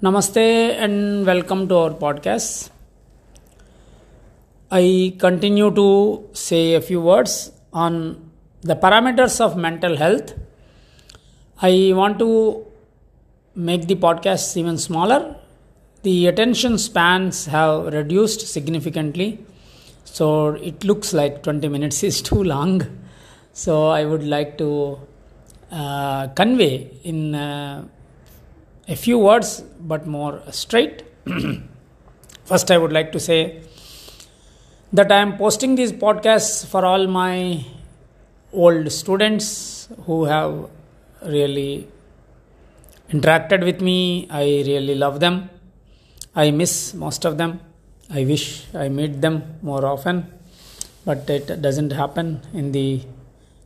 Namaste and welcome to our podcast. I continue to say a few words on the parameters of mental health. I want to make the podcast even smaller. The attention spans have reduced significantly, so it looks like 20 minutes is too long. So I would like to uh, convey in uh, a few words but more straight. First, I would like to say that I am posting these podcasts for all my old students who have really interacted with me. I really love them. I miss most of them. I wish I meet them more often, but it doesn't happen in the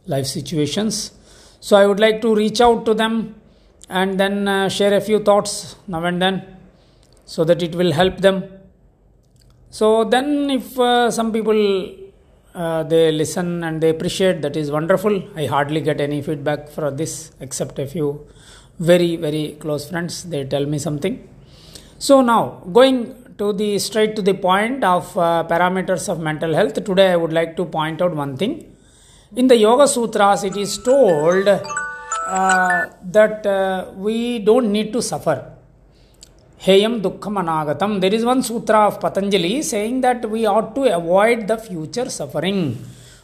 life situations. So I would like to reach out to them and then uh, share a few thoughts now and then so that it will help them. So then, if uh, some people uh, they listen and they appreciate, that is wonderful. I hardly get any feedback for this except a few very very close friends. They tell me something. So now going to the straight to the point of uh, parameters of mental health. Today I would like to point out one thing in the Yoga Sutras, it is told uh, that uh, we don't need to suffer. Heyam dukkham anagatam. There is one sutra of Patanjali saying that we ought to avoid the future suffering.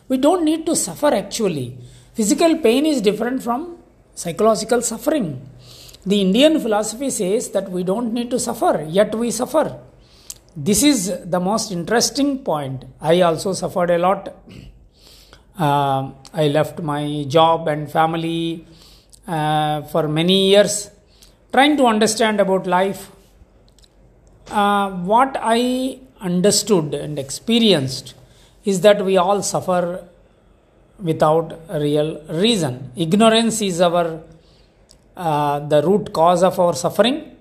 We don't need to suffer actually. Physical pain is different from psychological suffering. The Indian philosophy says that we don't need to suffer, yet we suffer. This is the most interesting point. I also suffered a lot uh, I left my job and family uh, for many years, trying to understand about life. Uh, what I understood and experienced is that we all suffer without real reason. Ignorance is our uh, the root cause of our suffering.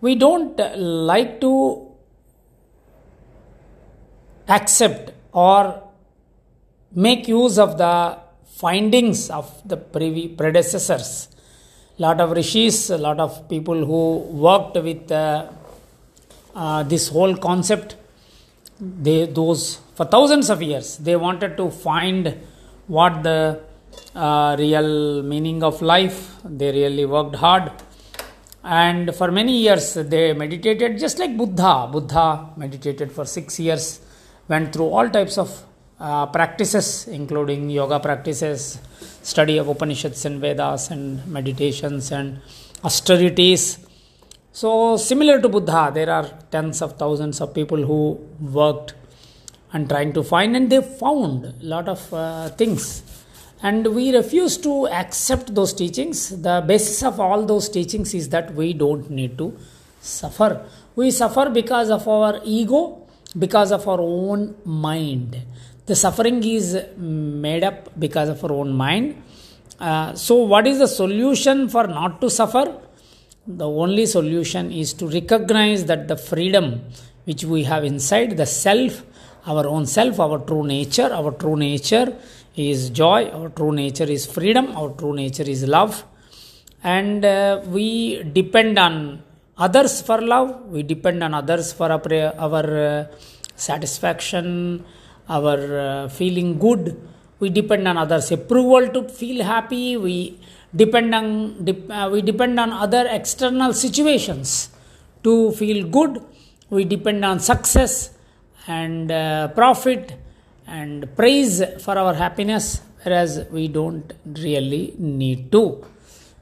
We don't like to accept or make use of the findings of the predecessors. Lot of rishis, a lot of people who worked with uh, uh, this whole concept, they those for thousands of years they wanted to find what the uh, real meaning of life. They really worked hard, and for many years they meditated just like Buddha. Buddha meditated for six years, went through all types of uh, practices, including yoga practices, study of Upanishads and Vedas, and meditations and austerities. So, similar to Buddha, there are tens of thousands of people who worked and trying to find, and they found a lot of uh, things. And we refuse to accept those teachings. The basis of all those teachings is that we don't need to suffer. We suffer because of our ego, because of our own mind the suffering is made up because of our own mind. Uh, so what is the solution for not to suffer? The only solution is to recognize that the freedom which we have inside the self our own self our true nature our true nature is joy our true nature is freedom our true nature is love. And uh, we depend on others for love we depend on others for our, our uh, satisfaction our uh, feeling good we depend on others. Approval to feel happy we depend on uh, we depend on other external situations to feel good. We depend on success and uh, profit and praise for our happiness whereas we don't really need to.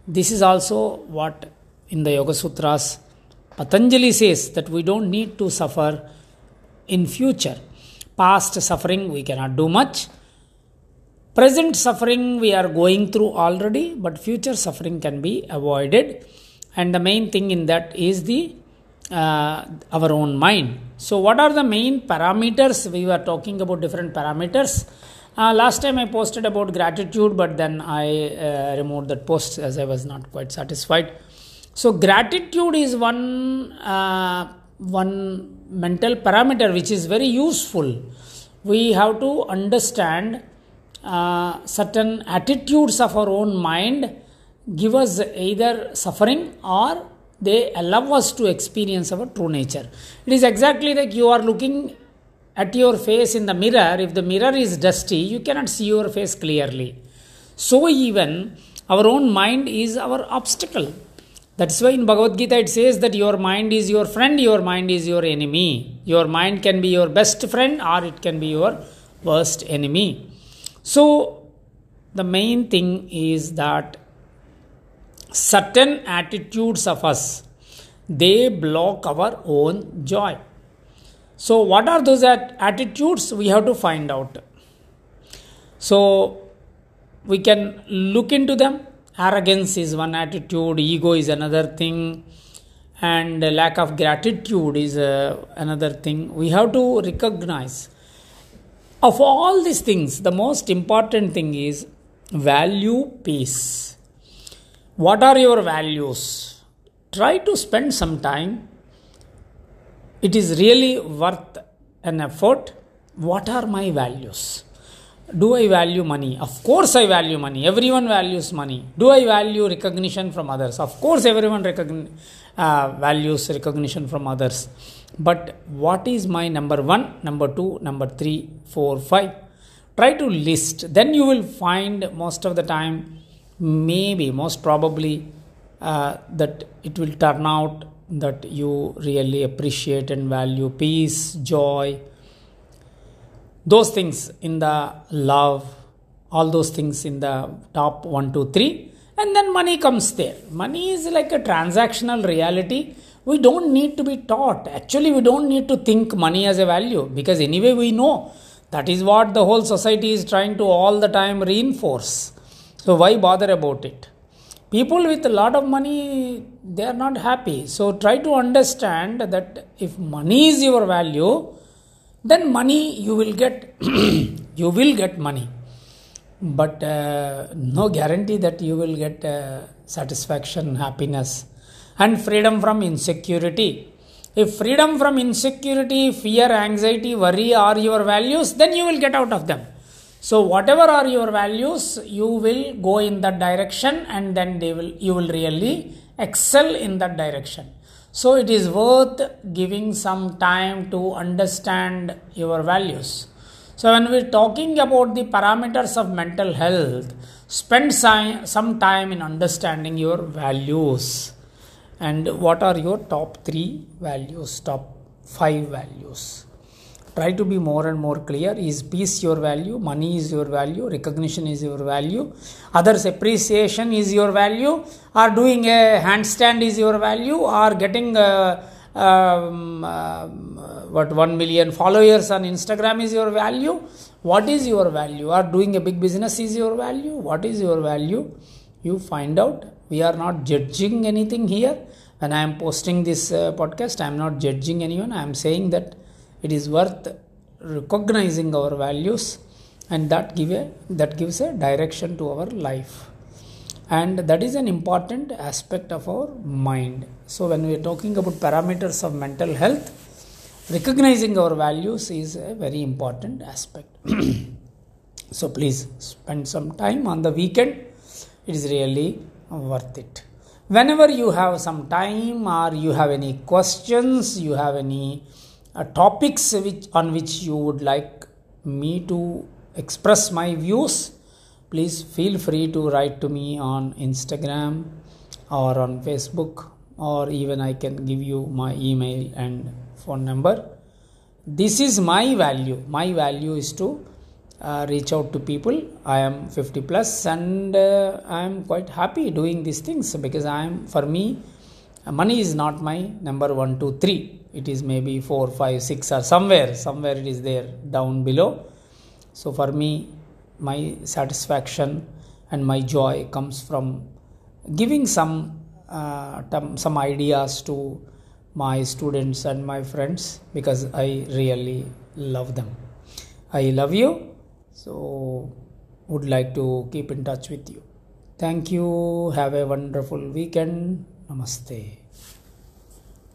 This is also what in the yoga sutras patanjali says that we don't need to suffer in future past suffering we cannot do much. Present suffering we are going through already but future suffering can be avoided. And the main thing in that is the uh, our own mind. So what are the main parameters? We were talking about different parameters. Uh, last time i posted about gratitude but then i uh, removed that post as i was not quite satisfied. So gratitude is one uh, one mental parameter which is very useful we have to understand uh, certain attitudes of our own mind give us either suffering or they allow us to experience our true nature. It is exactly like you are looking at your face in the mirror. If the mirror is dusty, you cannot see your face clearly. So, even our own mind is our obstacle. That's why in Bhagavad Gita it says that your mind is your friend, your mind is your enemy. Your mind can be your best friend or it can be your worst enemy. So, the main thing is that certain attitudes of us they block our own joy so what are those attitudes we have to find out so we can look into them arrogance is one attitude ego is another thing and lack of gratitude is uh, another thing. We have to recognize. Of all these things the most important thing is value peace. What are your values? Try to spend some time. It is really worth an effort. What are my values do i value money? Of course i value money. Everyone values money. Do i value recognition from others? Of course everyone recogn- uh, values recognition from others. But what is my number 1 number 2 number three, four, five? try to list. Then you will find most of the time maybe most probably uh, that it will turn out that you really appreciate and value peace joy those things in the love all those things in the top one two three and then money comes there money is like a transactional reality we don't need to be taught actually we don't need to think money as a value because anyway we know that is what the whole society is trying to all the time reinforce so why bother about it? People with a lot of money, they are not happy. So try to understand that if money is your value, then money you will get, you will get money. But uh, no guarantee that you will get uh, satisfaction, happiness, and freedom from insecurity. If freedom from insecurity, fear, anxiety, worry are your values, then you will get out of them. So whatever are your values, you will go in that direction and then they will you will really excel in that direction. So it is worth giving some time to understand your values. So when we're talking about the parameters of mental health, spend some time in understanding your values and what are your top 3 values, top 5 values try to be more and more clear. Is peace your value? Money is your value. Recognition is your value. Others appreciation is your value. Or doing a handstand is your value. Or getting uh, um, uh, what 1 million followers on instagram is your value. What is your value? Or doing a big business is your value. What is your value? You find out. We are not judging anything here. When i am posting this uh, podcast i am not judging anyone. I am saying that it is worth recognizing our values and that give a that gives a direction to our life. And that is an important aspect of our mind. So when we are talking about parameters of mental health recognizing our values is a very important aspect. So please spend some time on the weekend. It is really worth it. Whenever you have some time or you have any questions you have any uh, topics which on which you would like me to express my views please feel free to write to me on instagram or on facebook or even i can give you my email and phone number. This is my value. My value is to uh, reach out to people. I am 50 plus and uh, i am quite happy doing these things because i am for me money is not my number one two three it is maybe 4 5 6 or somewhere somewhere it is there down below. So for me my satisfaction and my joy comes from giving some uh, some ideas to my students and my friends because i really love them. I love you. So would like to keep in touch with you. Thank you. Have a wonderful weekend. Namaste